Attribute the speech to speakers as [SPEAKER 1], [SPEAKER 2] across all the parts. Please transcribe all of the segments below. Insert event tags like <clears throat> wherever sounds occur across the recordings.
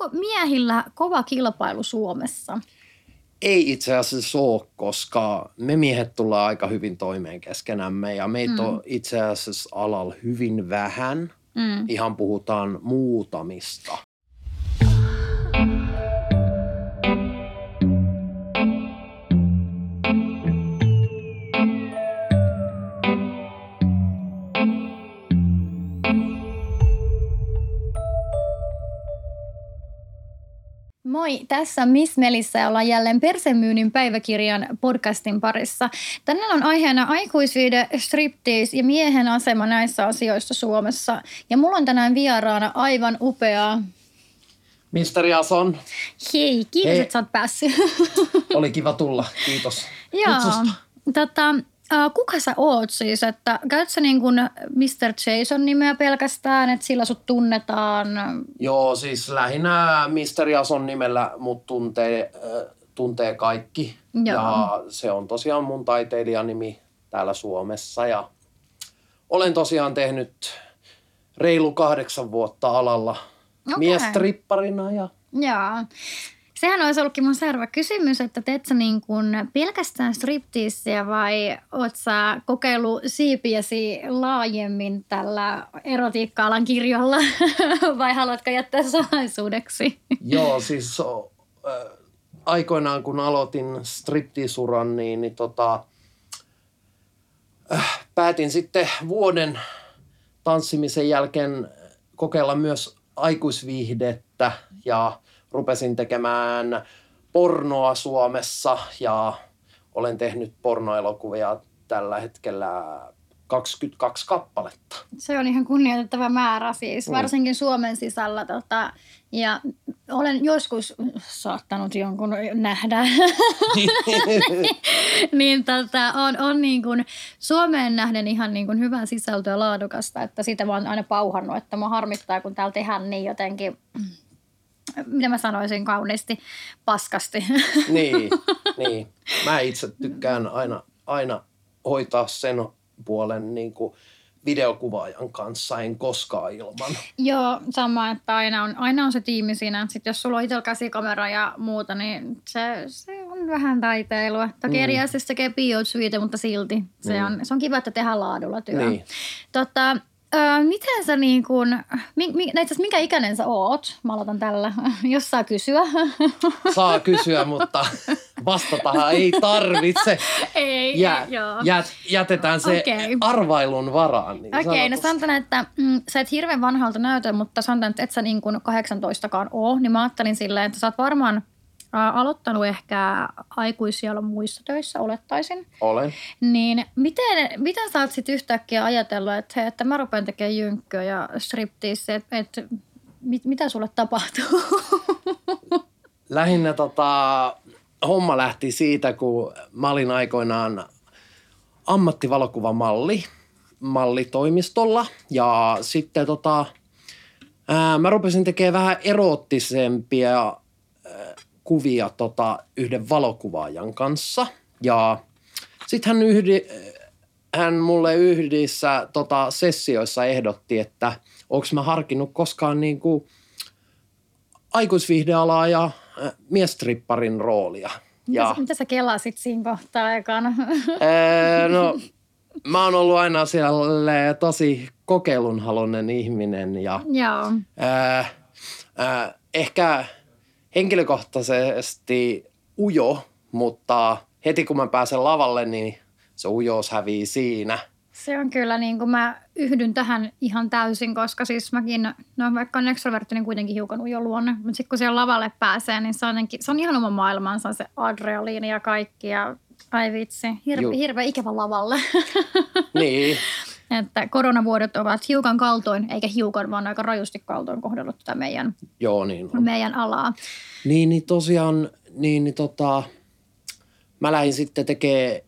[SPEAKER 1] onko miehillä kova kilpailu Suomessa?
[SPEAKER 2] Ei itse asiassa ole, koska me miehet tullaan aika hyvin toimeen keskenämme ja meitä mm. on itse asiassa alalla hyvin vähän. Mm. Ihan puhutaan muutamista.
[SPEAKER 1] Moi, tässä on Miss Melissä ja ollaan jälleen Persemyynin päiväkirjan podcastin parissa. Tänään on aiheena aikuisviide, striptease ja miehen asema näissä asioissa Suomessa. Ja mulla on tänään vieraana aivan upeaa
[SPEAKER 2] Misteri Ason.
[SPEAKER 1] Hei, kiitos, Hei. että sä oot päässyt.
[SPEAKER 2] Oli kiva tulla, kiitos
[SPEAKER 1] Joo, tota, Uh, kuka sä oot siis? Että käyt sä niin kuin Mr. Jason nimeä pelkästään, että sillä sut tunnetaan?
[SPEAKER 2] Joo, siis lähinnä Mr. Jason nimellä mut tuntee, äh, tuntee kaikki. Joo. Ja se on tosiaan mun taiteilijanimi täällä Suomessa. Ja olen tosiaan tehnyt reilu kahdeksan vuotta alalla okay. miestripparina. Ja...
[SPEAKER 1] Joo. Sehän olisi ollutkin mun seuraava kysymys, että teet sä niin kuin pelkästään striptiisiä vai oot sä kokeillut siipiäsi laajemmin tällä erotiikka-alan kirjolla <laughs> vai haluatko jättää salaisuudeksi?
[SPEAKER 2] Joo, siis äh, aikoinaan kun aloitin striptiisuran, niin, niin tota, äh, päätin sitten vuoden tanssimisen jälkeen kokeilla myös aikuisviihdettä ja – rupesin tekemään pornoa Suomessa ja olen tehnyt pornoelokuvia tällä hetkellä 22 kappaletta.
[SPEAKER 1] Se on ihan kunnioitettava määrä siis, mm. varsinkin Suomen sisällä. Tota, ja olen joskus saattanut jonkun nähdä. <laughs> niin, tota, on, on niin kuin Suomeen nähden ihan niin kuin hyvän sisältöä laadukasta, että sitä mä oon aina pauhannut, että mä harmittaa, kun täällä tehdään niin jotenkin mitä mä sanoisin kauniisti, paskasti. <laughs>
[SPEAKER 2] Niin, <laughs> niin. Mä itse tykkään aina, aina hoitaa sen puolen niin kuin videokuvaajan kanssa, en koskaan ilman.
[SPEAKER 1] Joo, sama, että aina on, aina on se tiimi siinä. Sitten jos sulla on itsellä käsikamera ja muuta, niin se, se on vähän taiteilua. Toki mm. eri asiassa tekee mutta silti. Se, mm. on, se on kiva, että tehdään laadulla työ. Niin. Tota, Öö, miten sä niin kuin, mi, mi, minkä ikäinen sä oot? Mä aloitan tällä, <laughs> jos saa kysyä. <laughs>
[SPEAKER 2] Saa kysyä, mutta vastatahan ei tarvitse.
[SPEAKER 1] Ei, Jä, joo.
[SPEAKER 2] Jät, jätetään se okay. arvailun varaan.
[SPEAKER 1] Niin Okei, okay, no sanotaan, että mm, sä et hirveän vanhalta näytä, mutta sanotaan, että et sä niin kuin 18kaan oo, niin mä ajattelin silleen, että sä oot varmaan – aloittanut ehkä aikuisia muissa töissä, olettaisin.
[SPEAKER 2] Olen.
[SPEAKER 1] Niin miten, miten sä oot sitten yhtäkkiä ajatellut, että, että mä rupean tekemään jynkkyä ja striptiissä, että, että mit, mitä sulle tapahtuu? <laughs>
[SPEAKER 2] Lähinnä tota, homma lähti siitä, kun mä olin aikoinaan ammattivalokuvamalli mallitoimistolla ja sitten tota, ää, mä rupesin tekemään vähän eroottisempia kuvia tota, yhden valokuvaajan kanssa. Ja sitten hän, yhdi, hän mulle yhdissä tota, sessioissa ehdotti, että onko mä harkinnut koskaan niin kuin aikuisvihdealaa ja miestripparin roolia.
[SPEAKER 1] Ja, mitä, mitä sä kelasit siinä kohtaa aikana?
[SPEAKER 2] Ee, no, mä oon ollut aina siellä tosi kokeilunhalunen ihminen ja
[SPEAKER 1] Joo.
[SPEAKER 2] Ää, ää, ehkä – henkilökohtaisesti ujo, mutta heti kun mä pääsen lavalle, niin se ujous hävii siinä.
[SPEAKER 1] Se on kyllä niin kuin mä yhdyn tähän ihan täysin, koska siis mäkin, no vaikka on extrovertti, niin kuitenkin hiukan ujo luonne. Mutta sitten kun siellä lavalle pääsee, niin se on, se on ihan oma maailmansa, se adrealiini ja kaikki. Ja ai vitsi, hirveä, hirveä ikävä lavalle.
[SPEAKER 2] Niin. <laughs>
[SPEAKER 1] että koronavuodet ovat hiukan kaltoin, eikä hiukan, vaan aika rajusti kaltoin kohdellut tätä meidän,
[SPEAKER 2] Joo, niin
[SPEAKER 1] on. meidän alaa.
[SPEAKER 2] Niin, niin tosiaan, niin, niin tota, mä lähdin sitten tekemään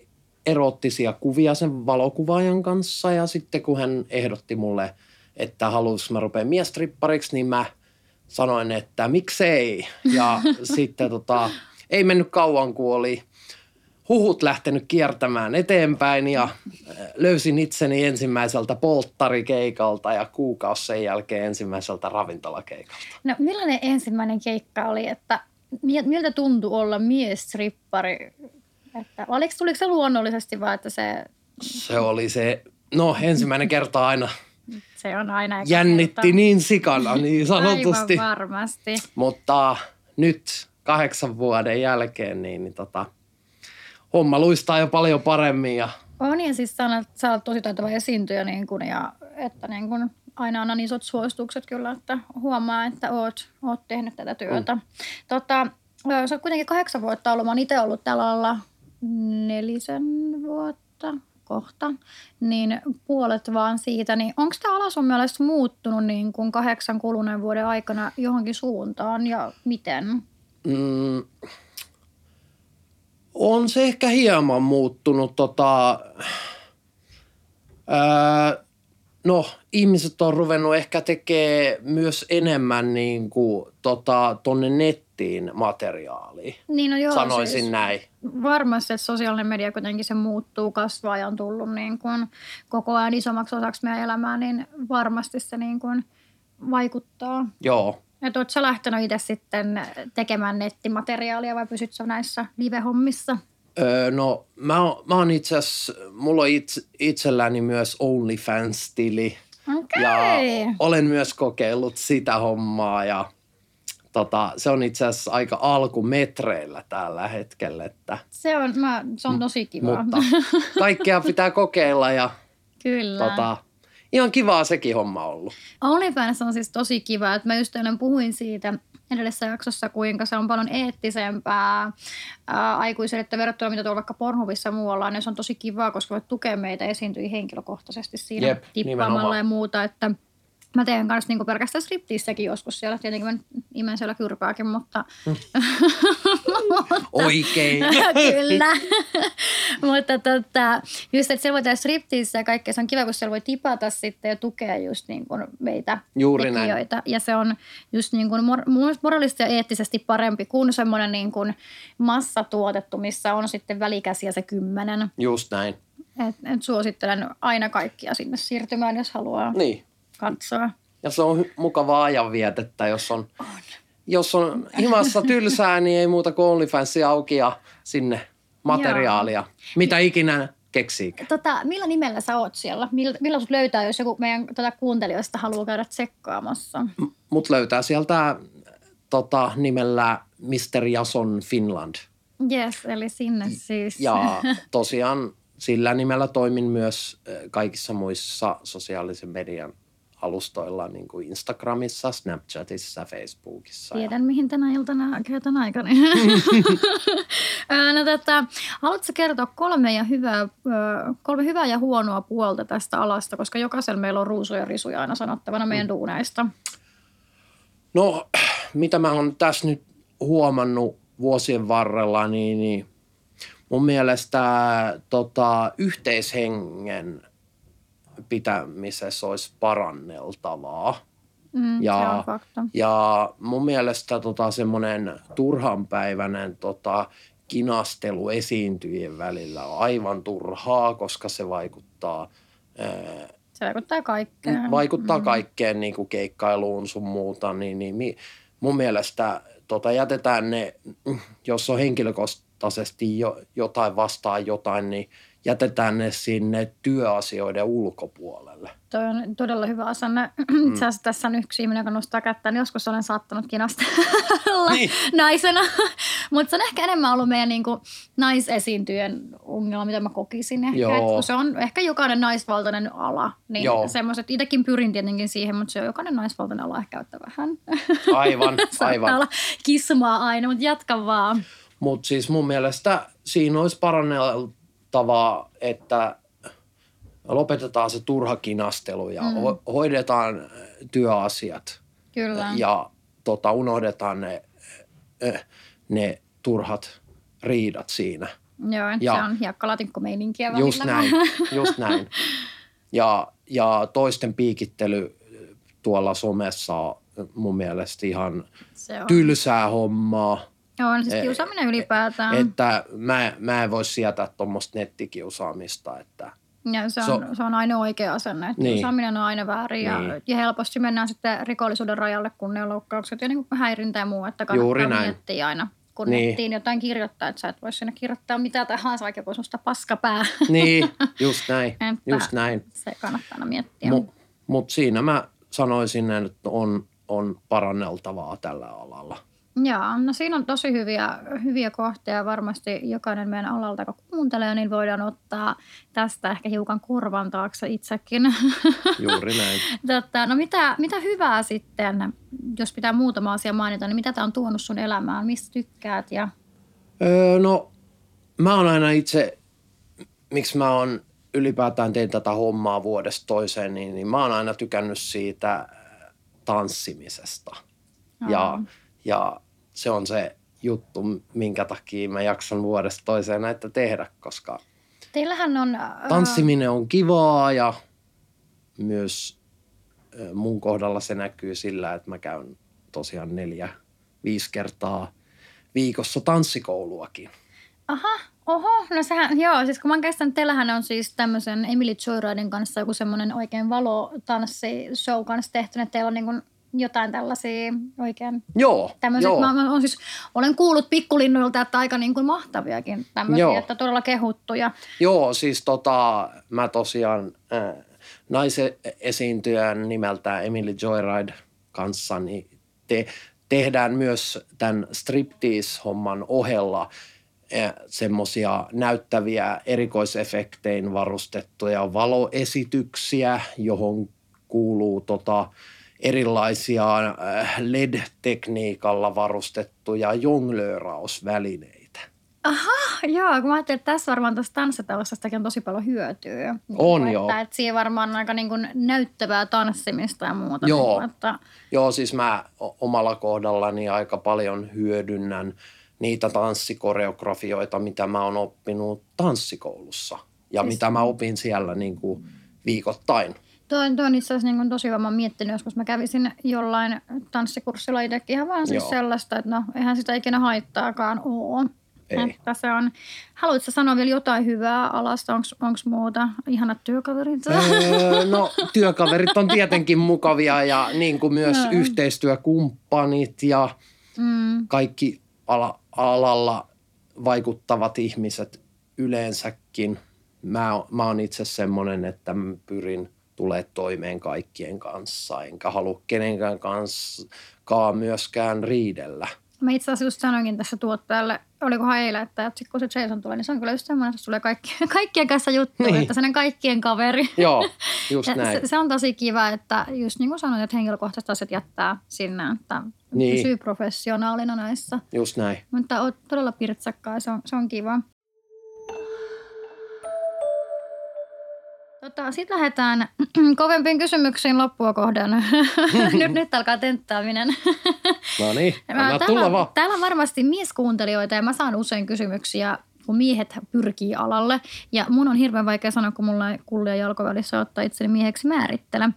[SPEAKER 2] erottisia kuvia sen valokuvaajan kanssa ja sitten kun hän ehdotti mulle, että haluaisin mä rupean miestrippariksi, niin mä sanoin, että miksei. Ja <laughs> sitten tota, ei mennyt kauan, kun oli huhut lähtenyt kiertämään eteenpäin ja äh, löysin itseni ensimmäiseltä polttarikeikalta ja kuukausi sen jälkeen ensimmäiseltä ravintolakeikalta.
[SPEAKER 1] No millainen ensimmäinen keikka oli, että miltä tuntui olla mies-strippari? Että, oliko, tuliko se luonnollisesti vai että se...
[SPEAKER 2] Se oli se, no ensimmäinen kerta aina
[SPEAKER 1] se on aina
[SPEAKER 2] jännitti kerta. niin sikana niin sanotusti.
[SPEAKER 1] Aivan varmasti.
[SPEAKER 2] Mutta nyt kahdeksan vuoden jälkeen niin, niin tota, homma luistaa jo paljon paremmin. Ja...
[SPEAKER 1] On ja siis sä sä olet tosi taitava esiintyjä niin kun, ja että niin kun, aina on isot suositukset kyllä, että huomaa, että oot, oot tehnyt tätä työtä. Mm. Tota, sä oot kuitenkin kahdeksan vuotta ollut, mä oon itse ollut tällä alalla nelisen vuotta kohta, niin puolet vaan siitä, niin onko tämä ala sun mielestä muuttunut niin kuin kahdeksan kuluneen vuoden aikana johonkin suuntaan ja miten? Mm,
[SPEAKER 2] on se ehkä hieman muuttunut. Tota, ää, no, ihmiset on ruvennut ehkä tekee myös enemmän niin kuin, tota, tonne nettiin materiaalia.
[SPEAKER 1] Niin no joo,
[SPEAKER 2] Sanoisin siis näin.
[SPEAKER 1] Varmasti, että sosiaalinen media kuitenkin se muuttuu, kasvaa ja on tullut niin kuin koko ajan isommaksi osaksi meidän elämää, niin varmasti se niin kuin vaikuttaa.
[SPEAKER 2] Joo,
[SPEAKER 1] että oletko sä lähtenyt itse sitten tekemään nettimateriaalia vai pysytkö sä näissä live-hommissa?
[SPEAKER 2] Öö, no mä, oon, mä oon itse asiassa, mulla on itse, itselläni myös OnlyFans-tili.
[SPEAKER 1] Okay.
[SPEAKER 2] Ja olen myös kokeillut sitä hommaa ja tota, se on itse asiassa aika alkumetreillä tällä hetkellä. Että,
[SPEAKER 1] se, on, mä, se on tosi kiva.
[SPEAKER 2] Mutta kaikkea pitää kokeilla ja <laughs>
[SPEAKER 1] Kyllä.
[SPEAKER 2] Tota, ihan kivaa sekin homma ollut.
[SPEAKER 1] OnlyFans on siis tosi kiva, että mä just eilen puhuin siitä edellisessä jaksossa, kuinka se on paljon eettisempää ää, aikuisille verrattuna mitä tuolla vaikka Pornhubissa muualla, niin se on tosi kivaa, koska voit tukea meitä esiintyi henkilökohtaisesti siinä
[SPEAKER 2] Jep,
[SPEAKER 1] tippaamalla nimenomaan. ja muuta, että – Mä teen kanssa niinku pelkästään skriptiissäkin joskus siellä. Tietenkin mä imen siellä kyrpääkin, mutta... Mm. <laughs>
[SPEAKER 2] Oikein. <laughs>
[SPEAKER 1] Kyllä. <laughs> mutta tota, just, että siellä voi tehdä skriptiissä ja kaikkea. Se on kiva, kun siellä voi tipata sitten ja tukea just niin kuin meitä
[SPEAKER 2] Juuri
[SPEAKER 1] tekijöitä.
[SPEAKER 2] Näin.
[SPEAKER 1] Ja se on just niin kuin mor- moraalisesti ja eettisesti parempi kuin semmoinen niin kuin massatuotettu, missä on sitten välikäsiä se kymmenen.
[SPEAKER 2] Just näin.
[SPEAKER 1] Et, et suosittelen aina kaikkia sinne siirtymään, jos haluaa.
[SPEAKER 2] Niin
[SPEAKER 1] katsoa.
[SPEAKER 2] Ja se on mukavaa ajanvietettä, jos on,
[SPEAKER 1] on.
[SPEAKER 2] jos on himassa tylsää, niin ei muuta kuin OnlyFans auki ja sinne materiaalia. Joo. Mitä ikinä keksiikään.
[SPEAKER 1] Tota, millä nimellä sä oot siellä? Millä, millä sut löytää, jos joku meidän tota, kuuntelijoista haluaa käydä tsekkaamassa?
[SPEAKER 2] Mut löytää sieltä tota, nimellä Mr. Jason Finland.
[SPEAKER 1] Yes, eli sinne siis.
[SPEAKER 2] Ja <laughs> tosiaan sillä nimellä toimin myös kaikissa muissa sosiaalisen median alustoilla niin kuin Instagramissa, Snapchatissa, Facebookissa.
[SPEAKER 1] Tiedän, ja... mihin tänä iltana käytän aikani. <laughs> no, tota, haluatko kertoa kolme, ja hyvää, kolme hyvää ja huonoa puolta tästä alasta, koska jokaisella meillä on ruusuja ja risuja aina sanottavana meidän mm. duuneista.
[SPEAKER 2] No, mitä mä oon tässä nyt huomannut vuosien varrella, niin, niin mun mielestä tota, yhteishengen – pitämisessä olisi paranneltavaa.
[SPEAKER 1] Mm, ja,
[SPEAKER 2] ja mun mielestä tota, semmoinen turhanpäiväinen tota, kinastelu esiintyjien välillä on aivan turhaa, koska se vaikuttaa...
[SPEAKER 1] Ää, se vaikuttaa kaikkeen.
[SPEAKER 2] Vaikuttaa mm. kaikkeen niin kuin keikkailuun sun muuta. Niin, niin, mun mielestä tota, jätetään ne, jos on henkilökohtaisesti jo, jotain vastaan jotain, niin – jätetään ne sinne työasioiden ulkopuolelle.
[SPEAKER 1] Toi on todella hyvä asenne. Mm. Itse asiassa tässä on yksi ihminen, joka nostaa kättä, niin joskus olen saattanut kinastella <laughs> niin. naisena. <laughs> Mutta se on ehkä enemmän ollut meidän niin kuin, naisesiintyjen ongelma, mitä mä kokisin ehkä. Joo. se on ehkä jokainen naisvaltainen ala. Niin semmoiset, itsekin pyrin tietenkin siihen, mutta se on jokainen naisvaltainen ala ehkä että vähän.
[SPEAKER 2] Aivan, <laughs> aivan.
[SPEAKER 1] olla kismaa aina, mutta jatka vaan.
[SPEAKER 2] Mutta siis mun mielestä siinä olisi paranneltu tavaa, että lopetetaan se turha kinastelu ja mm. hoidetaan työasiat.
[SPEAKER 1] Kyllä.
[SPEAKER 2] Ja tota, unohdetaan ne, ne turhat riidat siinä.
[SPEAKER 1] Joo, ja, se on hiekkalatikkomeininkiä
[SPEAKER 2] välillä. Just näin, <laughs> just näin. Ja, ja toisten piikittely tuolla somessa on mun mielestä ihan tylsää hommaa.
[SPEAKER 1] On siis kiusaaminen ylipäätään.
[SPEAKER 2] Että mä, mä en voi sietää tuommoista nettikiusaamista, että
[SPEAKER 1] Ja se on,
[SPEAKER 2] So-
[SPEAKER 1] se on aina oikea asenne. Että
[SPEAKER 2] Niin.
[SPEAKER 1] Kiusaaminen on aina väärin ja,
[SPEAKER 2] Niin.
[SPEAKER 1] ja helposti mennään sitten rikollisuuden rajalle kunnianloukkaukset ja niin kuin häirintä ja muu. Että kannattaa
[SPEAKER 2] Juuri näin.
[SPEAKER 1] miettiä aina, kun
[SPEAKER 2] Niin.
[SPEAKER 1] nettiin jotain kirjoittaa, että sä et voi sinne kirjoittaa mitä tahansa, vaikka joku susta paskapää.
[SPEAKER 2] niin, <laughs> just näin, just näin.
[SPEAKER 1] Se kannattaa aina miettiä.
[SPEAKER 2] Mutta mut siinä mä sanoisin, että on, on paranneltavaa tällä alalla.
[SPEAKER 1] Joo, no siinä on tosi hyviä, hyviä kohtia. Varmasti jokainen meidän alalta, kun kuuntelee, niin voidaan ottaa tästä ehkä hiukan korvan taakse itsekin. <laughs>
[SPEAKER 2] Juuri näin.
[SPEAKER 1] Totta, no mitä, mitä hyvää sitten, jos pitää muutama asia mainita, niin mitä tämä on tuonut sun elämään? Mistä tykkäät? Ja...
[SPEAKER 2] Öö, no, mä oon aina itse, miksi mä oon ylipäätään tein tätä hommaa vuodesta toiseen, niin, niin mä oon aina tykännyt siitä tanssimisesta. Ja, ja se on se juttu, minkä takia mä jaksan vuodesta toiseen näitä tehdä, koska
[SPEAKER 1] Teillähän on... äh,
[SPEAKER 2] tanssiminen on kivaa ja myös mun kohdalla se näkyy sillä, että mä käyn tosiaan neljä, viisi kertaa viikossa tanssikouluakin.
[SPEAKER 1] Aha, oho, no sehän, joo, siis kun mä oon käsittänyt, teillähän on siis tämmöisen Emily Joyridin kanssa joku semmoinen oikein valotanssishow kanssa tehty, että teillä on niin kuin jotain tällaisia oikein
[SPEAKER 2] Joo, joo.
[SPEAKER 1] mä, mä olen, siis, olen kuullut pikkulinnuilta, että aika niin kuin mahtaviakin tämmöisiä,
[SPEAKER 2] Joo.
[SPEAKER 1] että todella kehuttuja.
[SPEAKER 2] Joo, siis tota, mä tosiaan äh, naisesiintyjän nimeltään Emily Joyride kanssa, niin te, tehdään myös tämän striptease-homman ohella semmoisia näyttäviä erikoisefektein varustettuja valoesityksiä, johon kuuluu tota, erilaisia äh, LED-tekniikalla varustettuja jonglöörausvälineitä.
[SPEAKER 1] Aha, joo, kun mä ajattelin, että tässä varmaan tuossa tanssitalostakin on tosi paljon hyötyä. Niin
[SPEAKER 2] On,
[SPEAKER 1] kuin,
[SPEAKER 2] joo.
[SPEAKER 1] Että, että siinä varmaan on aika niin kuin näyttävää tanssimista ja muuta.
[SPEAKER 2] Joo.
[SPEAKER 1] Niin kuin, että,
[SPEAKER 2] Joo, siis mä omalla kohdallani aika paljon hyödynnän niitä tanssikoreografioita, mitä mä oon oppinut tanssikoulussa ja
[SPEAKER 1] Siis-
[SPEAKER 2] mitä mä opin siellä niin kuin viikoittain.
[SPEAKER 1] Toi, toi on itse asiassa niin tosi hyvä. Mä oon miettinyt joskus, mä kävisin jollain tanssikurssilla itsekin ihan vaan siis
[SPEAKER 2] Joo.
[SPEAKER 1] sellaista, että no eihän sitä ikinä haittaakaan oo.
[SPEAKER 2] Ei.
[SPEAKER 1] Että se on, haluatko sanoa vielä jotain hyvää alasta? Onko muuta? Ihanat työkaverit?
[SPEAKER 2] Öö, no työkaverit on tietenkin mukavia ja niin kuin myös
[SPEAKER 1] Joo.
[SPEAKER 2] yhteistyökumppanit ja
[SPEAKER 1] mm,
[SPEAKER 2] kaikki ala, alalla vaikuttavat ihmiset yleensäkin. Mä, mä oon itse semmoinen, että mä pyrin tulee toimeen kaikkien kanssa, enkä halua kenenkään kanssa myöskään riidellä.
[SPEAKER 1] mä itse asiassa just sanoinkin tässä tuottajalle, olikohan eilen, että, kun se Jason tulee, niin se on kyllä just semmoinen, että se tulee kaikki, <laughs> kaikkien kanssa juttuja,
[SPEAKER 2] Niin.
[SPEAKER 1] että sellainen kaikkien kaveri. <laughs>
[SPEAKER 2] Joo, <laughs> just
[SPEAKER 1] Ja
[SPEAKER 2] näin.
[SPEAKER 1] Se, se, on tosi kiva, että just niin kuin sanoin, että henkilökohtaiset asiat jättää sinne, että
[SPEAKER 2] Niin.
[SPEAKER 1] pysyy professionaalina näissä.
[SPEAKER 2] Just näin.
[SPEAKER 1] Mutta oot todella pirtsakkaa, se on, se on kiva. Tota, Sitten lähdetään <clears throat> kovempiin kysymyksiin loppua kohden. <laughs> nyt, nyt alkaa tenttaaminen. <laughs>
[SPEAKER 2] No niin, anna
[SPEAKER 1] täällä,
[SPEAKER 2] tulla vaan.
[SPEAKER 1] täällä on varmasti mieskuuntelijoita ja mä saan usein kysymyksiä, kun miehet pyrkii alalle. Ja mun on hirveän vaikea sanoa, kun mulla ei kullia jalkovälissä ottaa itseni mieheksi määrittele.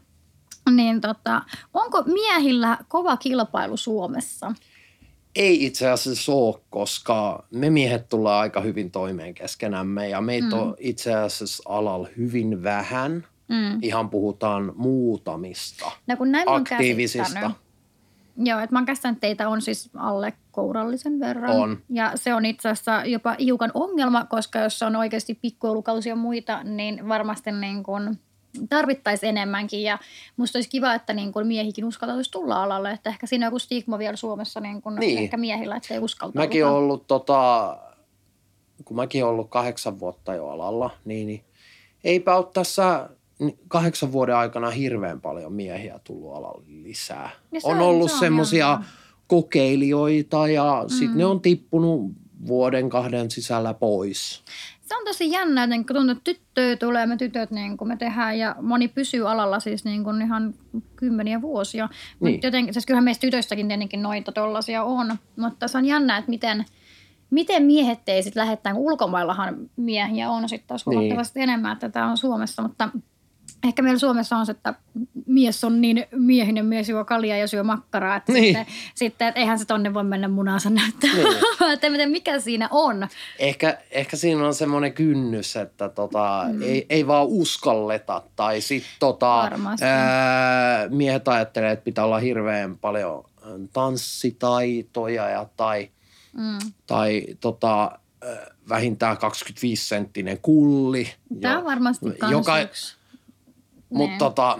[SPEAKER 1] Niin tota, onko miehillä kova kilpailu Suomessa?
[SPEAKER 2] Ei itse asiassa ole, koska me miehet tullaan aika hyvin toimeen keskenämme ja meitä
[SPEAKER 1] Mm.
[SPEAKER 2] on itse asiassa alalla hyvin vähän.
[SPEAKER 1] Mm.
[SPEAKER 2] Ihan puhutaan muutamista
[SPEAKER 1] No kun näin
[SPEAKER 2] aktiivisista.
[SPEAKER 1] Joo, että mä oon käsittänyt, että teitä on siis alle kourallisen verran.
[SPEAKER 2] On.
[SPEAKER 1] Ja se on itse asiassa jopa hiukan ongelma, koska jos on oikeasti pikkujoulukausia ja muita, niin varmasti niin kuin tarvittaisiin enemmänkin. Ja musta olisi kiva, että niin kuin miehikin uskaltaisi tulla alalle. Että ehkä siinä on joku stigma vielä Suomessa niin kuin
[SPEAKER 2] Niin.
[SPEAKER 1] ehkä miehillä, että ei uskaltauduta.
[SPEAKER 2] Mäkin olen ollut, tota, kun mäkin olen ollut kahdeksan vuotta jo alalla, niin, niin eipä ole tässä kahdeksan vuoden aikana hirveän paljon miehiä tullut alalle lisää.
[SPEAKER 1] Ja se
[SPEAKER 2] on
[SPEAKER 1] on-
[SPEAKER 2] ollut
[SPEAKER 1] se
[SPEAKER 2] semmoisia kokeilijoita ja mm. sitten
[SPEAKER 1] Mm.
[SPEAKER 2] ne on tippunut vuoden kahden sisällä pois.
[SPEAKER 1] Se on tosi jännä, että niin kun tuntuu, että tyttöjä tulee, me tytöt niin kuin me tehdään ja moni pysyy alalla siis niin kuin ihan kymmeniä vuosia.
[SPEAKER 2] Niin.
[SPEAKER 1] Mutta jotenkin, siis kyllähän meistä tytöistäkin tietenkin noita tollaisia on, mutta se on jännä, että miten, miten miehet ei sitten lähettää, kun ulkomaillahan miehiä on sitten taas
[SPEAKER 2] Niin.
[SPEAKER 1] huomattavasti enemmän, että tämä on Suomessa, mutta ehkä meillä Suomessa on se, että mies on niin miehinen mies juo kaljaa ja syö makkaraa, että
[SPEAKER 2] Niin.
[SPEAKER 1] sitten, sitten että eihän se tonne voi mennä munansa näyttää.
[SPEAKER 2] Niin. <laughs>
[SPEAKER 1] että en tiedä, mikä siinä on.
[SPEAKER 2] Ehkä, ehkä siinä on semmoinen kynnys, että tota, mm. ei, ei vaan uskalleta. Tai sitten tota,
[SPEAKER 1] Varmasti.
[SPEAKER 2] ää, miehet ajattelee, että pitää olla hirveän paljon tanssitaitoja ja, tai,
[SPEAKER 1] Mm.
[SPEAKER 2] tai tota, ää, vähintään 25-senttinen kulli.
[SPEAKER 1] Tämä on varmasti
[SPEAKER 2] joka,
[SPEAKER 1] yksi.
[SPEAKER 2] Mutta
[SPEAKER 1] Niin.
[SPEAKER 2] tota,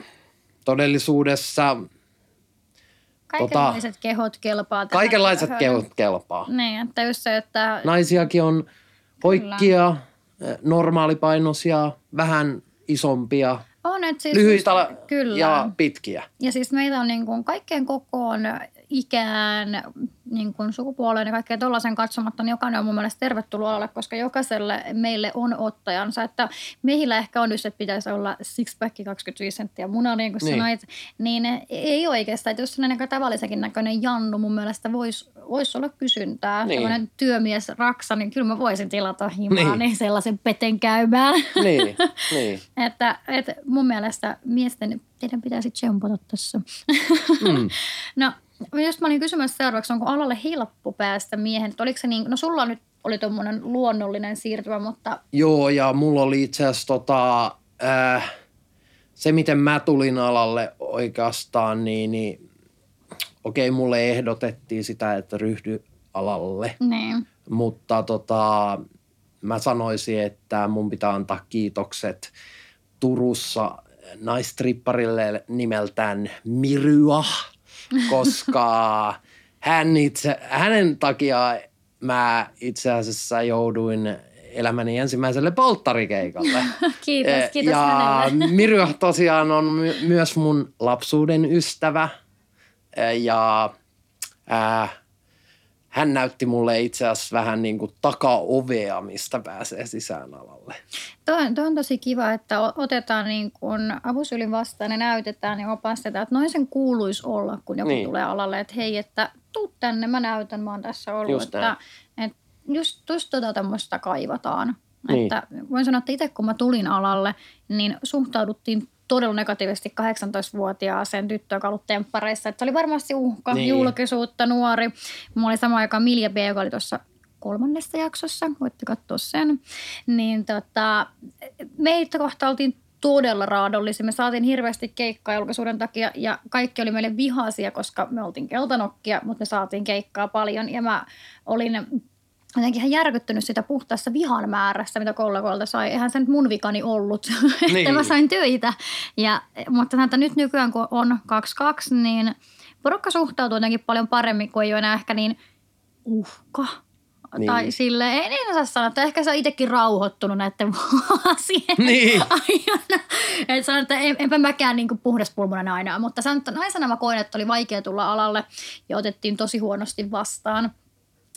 [SPEAKER 2] todellisuudessa
[SPEAKER 1] Kaikenlaiset kehot kelpaa.
[SPEAKER 2] tota, kaikenlaiset kehot kelpaa.
[SPEAKER 1] Niin, että just se, että
[SPEAKER 2] Naisiakin on hoikkia, normaalipainoisia, vähän isompia,
[SPEAKER 1] on, että siis
[SPEAKER 2] lyhyitä
[SPEAKER 1] just- kyllä.
[SPEAKER 2] ja pitkiä.
[SPEAKER 1] Ja siis meitä on niin kuin kaikkeen kokoon, ikään, niin kuin sukupuoleen ja kaikkeen tuollaisen katsomatta, niin jokainen on mun mielestä tervetullut alalle, koska jokaiselle meille on ottajansa. Että meillä ehkä on just, että pitäisi olla sixpack 25 senttiä muna, niin kuin
[SPEAKER 2] Niin.
[SPEAKER 1] sanoit, niin ei oikeastaan. Että jos sellainen tavallisenkin näköinen jannu mun mielestä voisi vois olla kysyntää.
[SPEAKER 2] Niin.
[SPEAKER 1] Sellainen työmies raksa, niin kyllä mä voisin tilata himaa
[SPEAKER 2] niin.
[SPEAKER 1] niin sellaisen peten käymään.
[SPEAKER 2] Niin, <laughs> niin.
[SPEAKER 1] Että, että mun mielestä miesten, teidän pitäisi tsempata tässä.
[SPEAKER 2] Mm. <laughs>
[SPEAKER 1] no, just mä olin kysymässä seuraavaksi, onko alalle helppo päästä miehen? Että Oliko se niin, no sulla nyt oli tuommoinen luonnollinen siirtymä, mutta
[SPEAKER 2] Joo, ja mulla oli itse asiassa tota, äh, se, miten mä tulin alalle oikeastaan, niin, niin okei, mulle ehdotettiin sitä, että ryhdy alalle.
[SPEAKER 1] niin,
[SPEAKER 2] Mutta tota, mä sanoisin, että mun pitää antaa kiitokset Turussa naistripparille nimeltään Mirya, koska hän itse, hänen takia mä itse asiassa jouduin elämäni ensimmäiselle polttarikeikalle. <laughs>
[SPEAKER 1] kiitos,
[SPEAKER 2] Eh,
[SPEAKER 1] kiitos
[SPEAKER 2] ja
[SPEAKER 1] hänelle. <laughs>
[SPEAKER 2] Tosiaan on my- myös mun lapsuuden ystävä Eh, ja ää, hän näytti mulle itse asiassa vähän niin kuin takaovea, mistä pääsee sisään alalle.
[SPEAKER 1] Toi, toi on tosi kiva, että otetaan niin kun avusylin vastaan ja näytetään ja opastetaan, että noin sen kuuluisi olla, kun joku
[SPEAKER 2] Niin.
[SPEAKER 1] tulee alalle, että hei, että tuu tänne, mä näytän, mä oon tässä ollut.
[SPEAKER 2] Just
[SPEAKER 1] että, että just, just tota tämmöistä kaivataan.
[SPEAKER 2] Niin.
[SPEAKER 1] Että voin sanoa, että itse kun mä tulin alalle, niin suhtauduttiin todella negatiivisesti 18-vuotiaaseen tyttöön, joka on ollut temppareissa. Että se oli varmasti uhka,
[SPEAKER 2] Niin.
[SPEAKER 1] julkisuutta, nuori. Mulla oli sama aikaan Milja B, joka oli tuossa kolmannessa jaksossa, voitte katsoa sen. Niin tota, meitä kohta oltiin todella raadollisia. Me saatiin hirveästi keikkaa julkisuuden takia ja kaikki oli meille vihaisia, koska me oltiin keltanokkia, mutta me saatiin keikkaa paljon. Ja mä olin jotenkin ihan järkyttynyt sitä puhtaasta vihan määrästä, mitä kollegoilta sai. Eihän se nyt mun vikani ollut, <laughs> että
[SPEAKER 2] Niin.
[SPEAKER 1] mä sain töitä. Ja, mutta sanotaan, että nyt nykyään kun on 2-2, niin porukka suhtautuu jotenkin paljon paremmin, kuin ei ole enää ehkä niin uhka.
[SPEAKER 2] Niin.
[SPEAKER 1] Niin. Tai sille en, en osaa sanoa, että ehkä sä oot itsekin rauhoittunut näiden vuosien
[SPEAKER 2] Niin.
[SPEAKER 1] aikana. Et sanon, että en, enpä mäkään niin puhdaspulmunen aina, mutta sanon, että naisena mä koin, että oli vaikea tulla alalle ja otettiin tosi huonosti vastaan.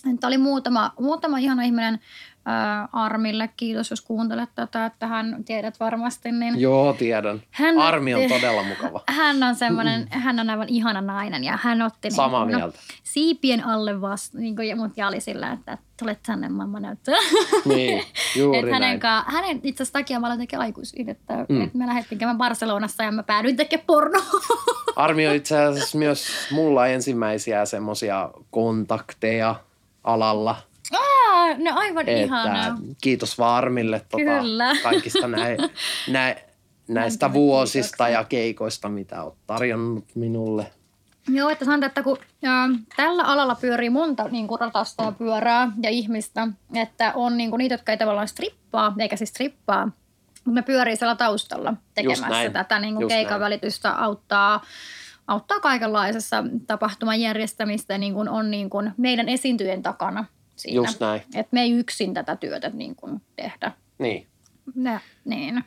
[SPEAKER 1] Tämä oli muutama, muutama ihana ihminen ää, Armille, kiitos jos kuuntelet tätä, että hän tiedät varmasti. Niin
[SPEAKER 2] Joo, tiedän.
[SPEAKER 1] Hän
[SPEAKER 2] Armi on todella mukava. <laughs>
[SPEAKER 1] hän on semmoinen, hän on aivan ihana nainen ja hän otti
[SPEAKER 2] Samaa
[SPEAKER 1] niin,
[SPEAKER 2] mieltä.
[SPEAKER 1] siipien alle vasta, niin kuin, mut ja oli sillä, että tulet tänne mamma näyttää.
[SPEAKER 2] Niin, <laughs> juuri
[SPEAKER 1] Et hänen,
[SPEAKER 2] näin.
[SPEAKER 1] hänen itse asiassa takia mä aloin tekemään aikuisiin, että,
[SPEAKER 2] Mm.
[SPEAKER 1] että me lähdettiin käymään Barcelonassa ja mä päädyin tekemään pornoa.
[SPEAKER 2] Armi on itse asiassa myös mulla ensimmäisiä semmoisia kontakteja alalla.
[SPEAKER 1] Aa, no aivan
[SPEAKER 2] Että
[SPEAKER 1] ihanaa.
[SPEAKER 2] kiitos vaan Armille tota,
[SPEAKER 1] Kyllä. <laughs>
[SPEAKER 2] kaikista näin, nä, näistä
[SPEAKER 1] Lämpimät
[SPEAKER 2] vuosista ja keikoista, mitä olet tarjonnut minulle.
[SPEAKER 1] Joo, että sanotaan, että kun ä, tällä alalla pyörii monta niin kuin ratasta ja pyörää ja ihmistä, että on niin kuin niitä, jotka ei tavallaan strippaa, eikä siis strippaa, mutta ne pyörii siellä taustalla tekemässä
[SPEAKER 2] näin.
[SPEAKER 1] tätä niin kuin keikan
[SPEAKER 2] näin.
[SPEAKER 1] välitystä, auttaa, auttaa kaikenlaisessa tapahtuman järjestämistä, niin kuin on niin kuin meidän esiintyjen takana siinä.
[SPEAKER 2] Just näin.
[SPEAKER 1] Että me ei yksin tätä työtä niin kuin tehdä.
[SPEAKER 2] Niin.
[SPEAKER 1] Nä, niin.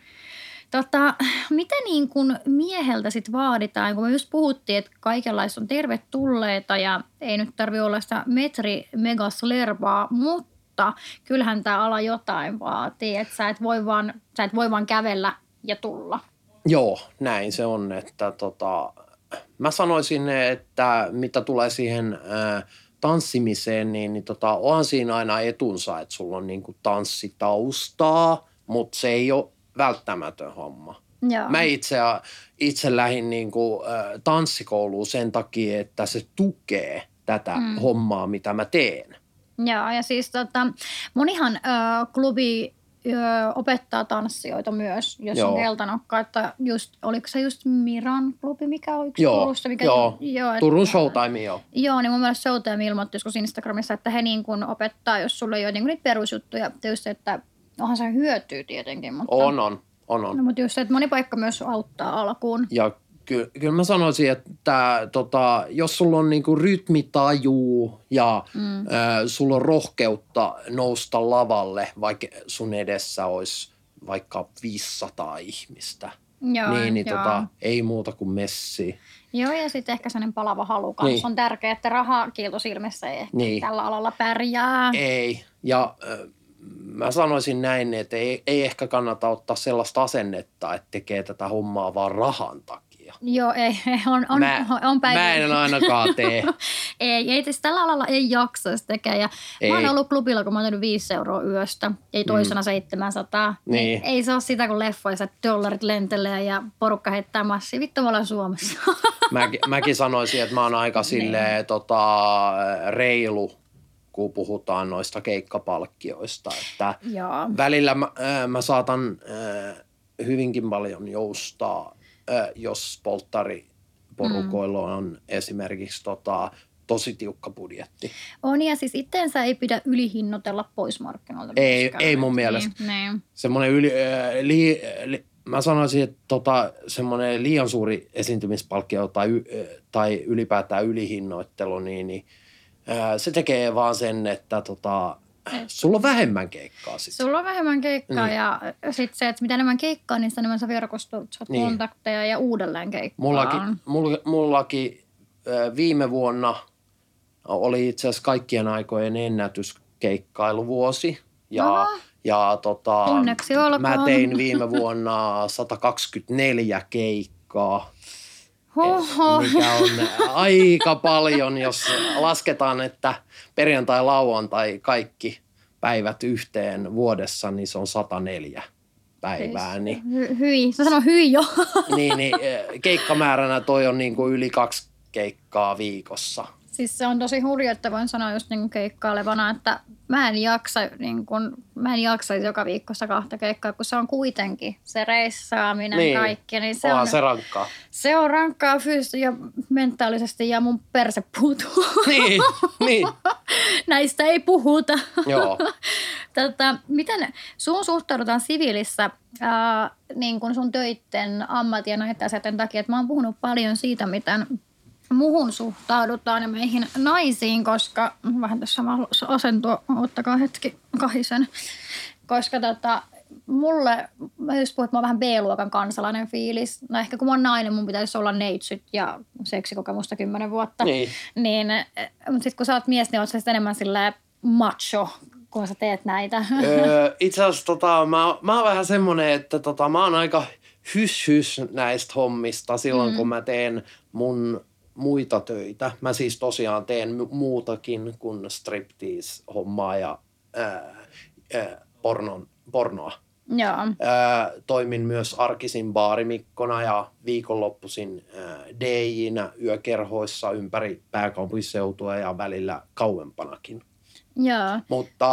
[SPEAKER 1] Tota, mitä niin kuin mieheltä sit vaaditaan, kun me just puhuttiin, että kaikenlaista on tervetulleita ja ei nyt tarvi olla sitä metri megaslerbaa, mutta kyllähän tämä ala jotain vaatii, että sä et voi vaan, sä et voi vaan kävellä ja tulla.
[SPEAKER 2] Joo, näin se on. Että tota, mä sanoisin, että mitä tulee siihen ää, tanssimiseen, niin, niin tota, onhan siinä aina etunsa, että sulla on niinku tanssitaustaa, mutta se ei ole välttämätön homma.
[SPEAKER 1] Joo.
[SPEAKER 2] Mä itse, itse lähdin niin kuin, äh, tanssikouluun sen takia, että se tukee tätä mm. hommaa, mitä mä teen.
[SPEAKER 1] Joo, ja siis tota, monihan ö, klubi ö, opettaa tanssijoita myös, jos
[SPEAKER 2] Joo.
[SPEAKER 1] on keltanokka. Että just, oliko se just Miran klubi, mikä on yksi
[SPEAKER 2] Joo,
[SPEAKER 1] Turussa? Mikä,
[SPEAKER 2] joo.
[SPEAKER 1] joo
[SPEAKER 2] Turun
[SPEAKER 1] että-
[SPEAKER 2] Showtime, joo.
[SPEAKER 1] Joo, niin mun mielestä Showtime ilmoitti joskus Instagramissa, että he niin kuin opettaa, jos sulla ei ole niin kuin niitä perusjuttuja. Tietysti, että onhan se hyötyy tietenkin, mutta,
[SPEAKER 2] On, on, on, on.
[SPEAKER 1] no, mutta just se, että moni paikka myös auttaa alkuun.
[SPEAKER 2] Ja ky- kyllä mä sanoisin, että tota, jos sulla on niinku rytmitaju ja mm. äh, sulla on rohkeutta nousta lavalle, vaikka sun edessä olisi vaikka 500 ihmistä,
[SPEAKER 1] Joo,
[SPEAKER 2] niin, niin
[SPEAKER 1] joo.
[SPEAKER 2] tota, ei muuta kuin messi.
[SPEAKER 1] Joo, ja sitten ehkä sellainen palava halu kanssa
[SPEAKER 2] Niin.
[SPEAKER 1] on tärkeää, että raha kiiltosilmissä ei ehkä
[SPEAKER 2] Niin.
[SPEAKER 1] tällä alalla pärjää.
[SPEAKER 2] Ei. Ja äh, mä sanoisin näin, että ei, ei ehkä kannata ottaa sellaista asennetta, että tekee tätä hommaa vaan rahan takia.
[SPEAKER 1] Joo, <laughs> ei, on, on,
[SPEAKER 2] mä,
[SPEAKER 1] on päivä.
[SPEAKER 2] mä en ainakaan tee. <laughs>
[SPEAKER 1] Ei, ei siis tällä alalla ei jaksaisi tekee. Ja mä oon
[SPEAKER 2] Ei.
[SPEAKER 1] ollut klubilla, kun mä oon tehnyt 5 euroa yöstä, ei toisena mm. 700.
[SPEAKER 2] Niin.
[SPEAKER 1] Ei se ole sitä, kun leffoissa dollarit lentelee ja porukka heittää massia. Vittu, me ollaan Suomessa. <laughs>
[SPEAKER 2] Mäkin, mäkin sanoisin, että mä oon aika silleen tota, reilu, kun puhutaan noista keikkapalkkioista. Että
[SPEAKER 1] Joo.
[SPEAKER 2] välillä mä, äh, mä saatan äh, hyvinkin paljon joustaa, jos polttariporukoilla
[SPEAKER 1] Mm.
[SPEAKER 2] on esimerkiksi tota, tosi tiukka budjetti.
[SPEAKER 1] On ja siis itteensä ei pidä ylihinnoitella pois markkinoilta.
[SPEAKER 2] Ei- ei mun mielestä.
[SPEAKER 1] Niin, niin.
[SPEAKER 2] Semmoinen yli, äh, li, li, mä sanoisin, että tota, semmoinen liian suuri esiintymispalkkio tai, äh, tai ylipäätään ylihinnoittelu, niin, niin äh, se tekee vaan sen, että tota, sulla on vähemmän keikkaa sitten.
[SPEAKER 1] Sulla on vähemmän keikkaa
[SPEAKER 2] Niin.
[SPEAKER 1] ja sitten se, että mitä enemmän keikkaa, niin sitä enemmän sä verkostut, saat
[SPEAKER 2] Niin.
[SPEAKER 1] kontakteja ja uudelleen keikkaa.
[SPEAKER 2] Mullakin, mulla, mullakin viime vuonna oli itse asiassa kaikkien aikojen ennätyskeikkailuvuosi. Ja,
[SPEAKER 1] Aha.
[SPEAKER 2] ja tota,
[SPEAKER 1] Onneksi olkoon.
[SPEAKER 2] mä tein viime vuonna <laughs> 124 keikkaa.
[SPEAKER 1] Hoho.
[SPEAKER 2] mikä on aika paljon, jos lasketaan, että perjantai, lauantai, kaikki päivät yhteen vuodessa, niin se on 104 päivää. Niin,
[SPEAKER 1] Hy- hyi. Sä sano hyi jo. <laughs>
[SPEAKER 2] niin, niin eh, keikkamääränä toi on niin kuin yli kaksi keikkaa viikossa.
[SPEAKER 1] siis se on tosi hurja, että voin sanoa just niin keikkailevana, että mä en jaksa, niin kun, mä en jaksaisi joka viikossa kahta keikkaa, kun se on kuitenkin se reissaaminen
[SPEAKER 2] Niin.
[SPEAKER 1] kaikki. Niin se
[SPEAKER 2] Onhan
[SPEAKER 1] on,
[SPEAKER 2] se rankkaa.
[SPEAKER 1] se on rankkaa fyysisesti ja mentaalisesti ja mun perse puutuu.
[SPEAKER 2] Niin, niin. <laughs>
[SPEAKER 1] Näistä ei puhuta.
[SPEAKER 2] Joo. <laughs>
[SPEAKER 1] Tota, miten sun suhtaudutaan siviilissä ää, niin kun sun töitten ammatin ja näiden asioiden takia? Et mä oon puhunut paljon siitä, miten muhun suhtaudutaan ja meihin naisiin, koska vähän tässä mä asentua, ottakaa hetki kahisen, koska tota, mulle, mä just puhun, että mä oon vähän B-luokan kansalainen fiilis. No ehkä kun mä oon nainen, mun pitäisi olla neitsyt ja seksikokemusta kymmenen vuotta.
[SPEAKER 2] Niin.
[SPEAKER 1] Niin, mutta sitten kun sä oot mies, niin oot sä enemmän silleen macho, kun sä teet näitä.
[SPEAKER 2] Öö, itse asiassa tota, mä, mä oon vähän semmonen, että tota, mä oon aika hys hys näistä hommista silloin, mm. kun mä teen mun muita töitä. Mä siis tosiaan teen mu- muutakin kuin striptease-hommaa ja ää, ää, pornon, pornoa.
[SPEAKER 1] Joo.
[SPEAKER 2] Ää, toimin myös arkisin baarimikkona ja viikonloppuisin ää, DJ-nä yökerhoissa ympäri pääkaupunkiseutua ja välillä kauempanakin.
[SPEAKER 1] Joo.
[SPEAKER 2] Mutta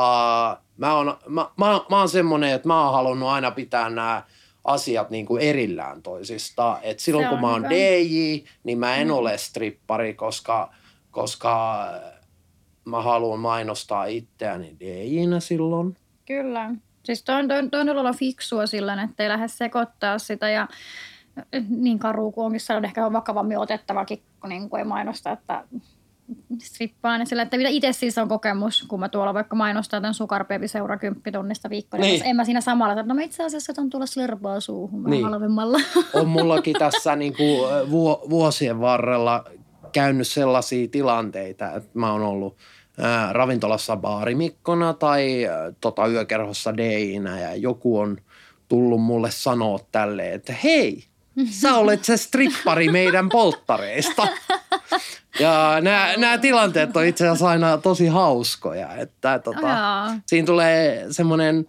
[SPEAKER 2] mä oon, mä, mä, mä oon semmonen, että mä oon halunnut aina pitää nämä asiat niin kuin erillään toisistaan. Et silloin kun
[SPEAKER 1] on
[SPEAKER 2] mä oon
[SPEAKER 1] hyvä.
[SPEAKER 2] DJ, niin mä en ole strippari, koska, koska mä haluan mainostaa itseäni DJnä silloin.
[SPEAKER 1] Kyllä. Siis toi, on- toi, on- toi on olla fiksua sillä, että ei lähde sekoittaa sitä ja niin karu kuin onkin, on ehkä vakavammin otettavakin, kun niin kuin ei mainosta, että strippaan. Sillä, että mitä itse siis on kokemus, kun mä tuolla vaikka mainostaa tämän sukarpeepi seura kymppitunnista viikkoa, niin.
[SPEAKER 2] Niin.
[SPEAKER 1] en mä siinä samalla, että no mä itse asiassa on tulla slurpaa suuhun
[SPEAKER 2] Niin.
[SPEAKER 1] halvemmalla.
[SPEAKER 2] On mullakin tässä niin kuin vu, vuosien varrella käynyt sellaisia tilanteita, että mä oon ollut ää, ravintolassa baarimikkona tai ää, tota, yökerhossa DJnä ja joku on tullut mulle sanoa tälleen, että hei, sä olet se strippari meidän polttareista. Ja nämä, nämä tilanteet on itse asiassa aina tosi hauskoja, että tota,
[SPEAKER 1] Jaa.
[SPEAKER 2] siinä tulee semmoinen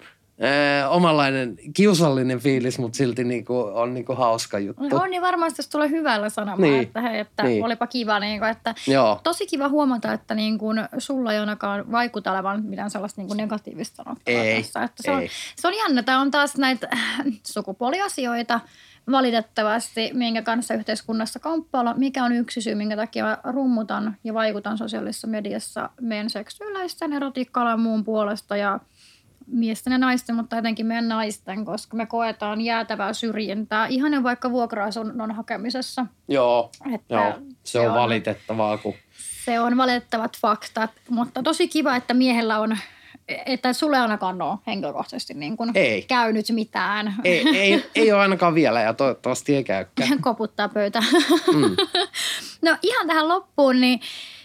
[SPEAKER 2] äh, omanlainen kiusallinen fiilis, mutta silti niinku, on niinku hauska juttu.
[SPEAKER 1] On niin varmasti, jos tulee hyvällä sanomaan,
[SPEAKER 2] Niin.
[SPEAKER 1] että, hei, että
[SPEAKER 2] Niin.
[SPEAKER 1] olipa kiva. Niin kuin, että
[SPEAKER 2] Joo.
[SPEAKER 1] Tosi kiva huomata, että niin kuin sulla ei ainakaan vaikuta olevan mitään sellaista niin kuin negatiivista sanottavaa
[SPEAKER 2] Ei,
[SPEAKER 1] tässä. Että se, on,
[SPEAKER 2] ei.
[SPEAKER 1] se on jännä. Tämä on taas näitä äh, sukupuoliasioita valitettavasti, minkä kanssa yhteiskunnassa kamppailla. Mikä on yksi syy, minkä takia mä rummutan ja vaikutan sosiaalisessa mediassa meidän seksuaalaisten erotiikkalan ja muun puolesta ja miesten ja naisten, mutta etenkin meidän naisten, koska me koetaan jäätävää syrjintää ihan jo vaikka vuokra-asunnon hakemisessa.
[SPEAKER 2] Joo.
[SPEAKER 1] Että
[SPEAKER 2] Joo. Se, on valitettavaa, kun
[SPEAKER 1] se on valitettavat faktat, mutta tosi kiva, että miehellä on, että sulle ei ainakaan ole henkilökohtaisesti niin kuin
[SPEAKER 2] Ei.
[SPEAKER 1] käynyt mitään.
[SPEAKER 2] ei, ei, ei ole ainakaan vielä ja toivottavasti ei käykään. <laughs>
[SPEAKER 1] Koputtaa pöytä.
[SPEAKER 2] Mm. <laughs>
[SPEAKER 1] no ihan tähän loppuun, niin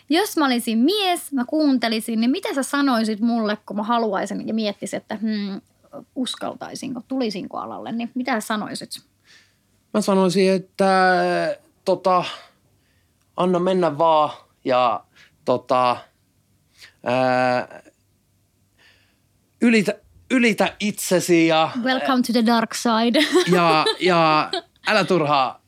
[SPEAKER 1] jos mä olisin mies, mä kuuntelisin, niin mitä sä sanoisit mulle, kun mä haluaisin ja miettisin, että hmm, uskaltaisinko, tulisinko alalle, niin mitä sä sanoisit?
[SPEAKER 2] Mä sanoisin, että tota, anna mennä vaan ja tota, ää, ylitä, ylitä itsesi ja,
[SPEAKER 1] Welcome to the dark side. <laughs>
[SPEAKER 2] ja, ja <laughs> älä turhaa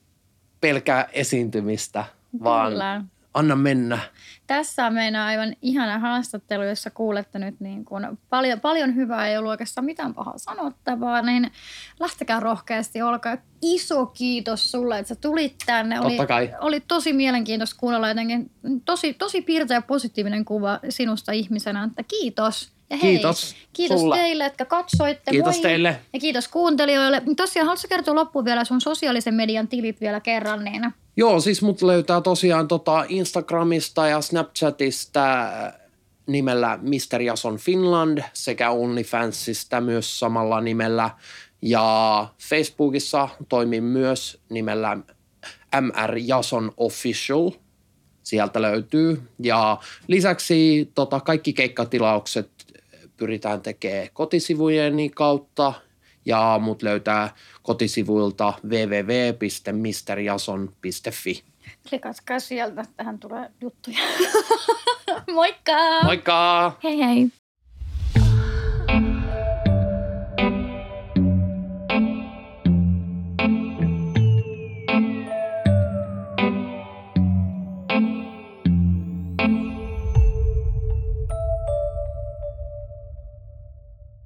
[SPEAKER 2] pelkää esiintymistä, vaan
[SPEAKER 1] Kyllä.
[SPEAKER 2] anna mennä.
[SPEAKER 1] Tässä on meidän aivan ihana haastattelu, jossa kuulette nyt niin kuin paljon, paljon hyvää, ei ollut oikeastaan mitään pahaa sanottavaa, niin lähtekää rohkeasti, olkaa iso kiitos sulle, että sä tulit tänne. Oli,
[SPEAKER 2] Totta kai.
[SPEAKER 1] oli tosi mielenkiintoista kuunnella jotenkin tosi, tosi piirteä ja positiivinen kuva sinusta ihmisenä, että kiitos. Ja hei,
[SPEAKER 2] Kiitos
[SPEAKER 1] kiitos
[SPEAKER 2] sulle.
[SPEAKER 1] teille, jotka katsoitte.
[SPEAKER 2] Kiitos
[SPEAKER 1] Moi.
[SPEAKER 2] teille.
[SPEAKER 1] Ja kiitos kuuntelijoille. Tosiaan, haluatko kertoa loppuun vielä sun sosiaalisen median tilit vielä kerran? Niin
[SPEAKER 2] Joo, siis mut löytää tosiaan tota Instagramista ja Snapchatista nimellä Mr. Jason Finland sekä OnlyFansista myös samalla nimellä. Ja Facebookissa toimin myös nimellä MR Jason Official. Sieltä löytyy. Ja lisäksi tota, kaikki keikkatilaukset pyritään tekemään kotisivujeni kautta ja mut löytää kotisivuilta www.misterjason.fi.
[SPEAKER 1] klikatkaa sieltä, tähän tulee juttuja. <laughs> Moikka!
[SPEAKER 2] Moikka!
[SPEAKER 1] Hei hei!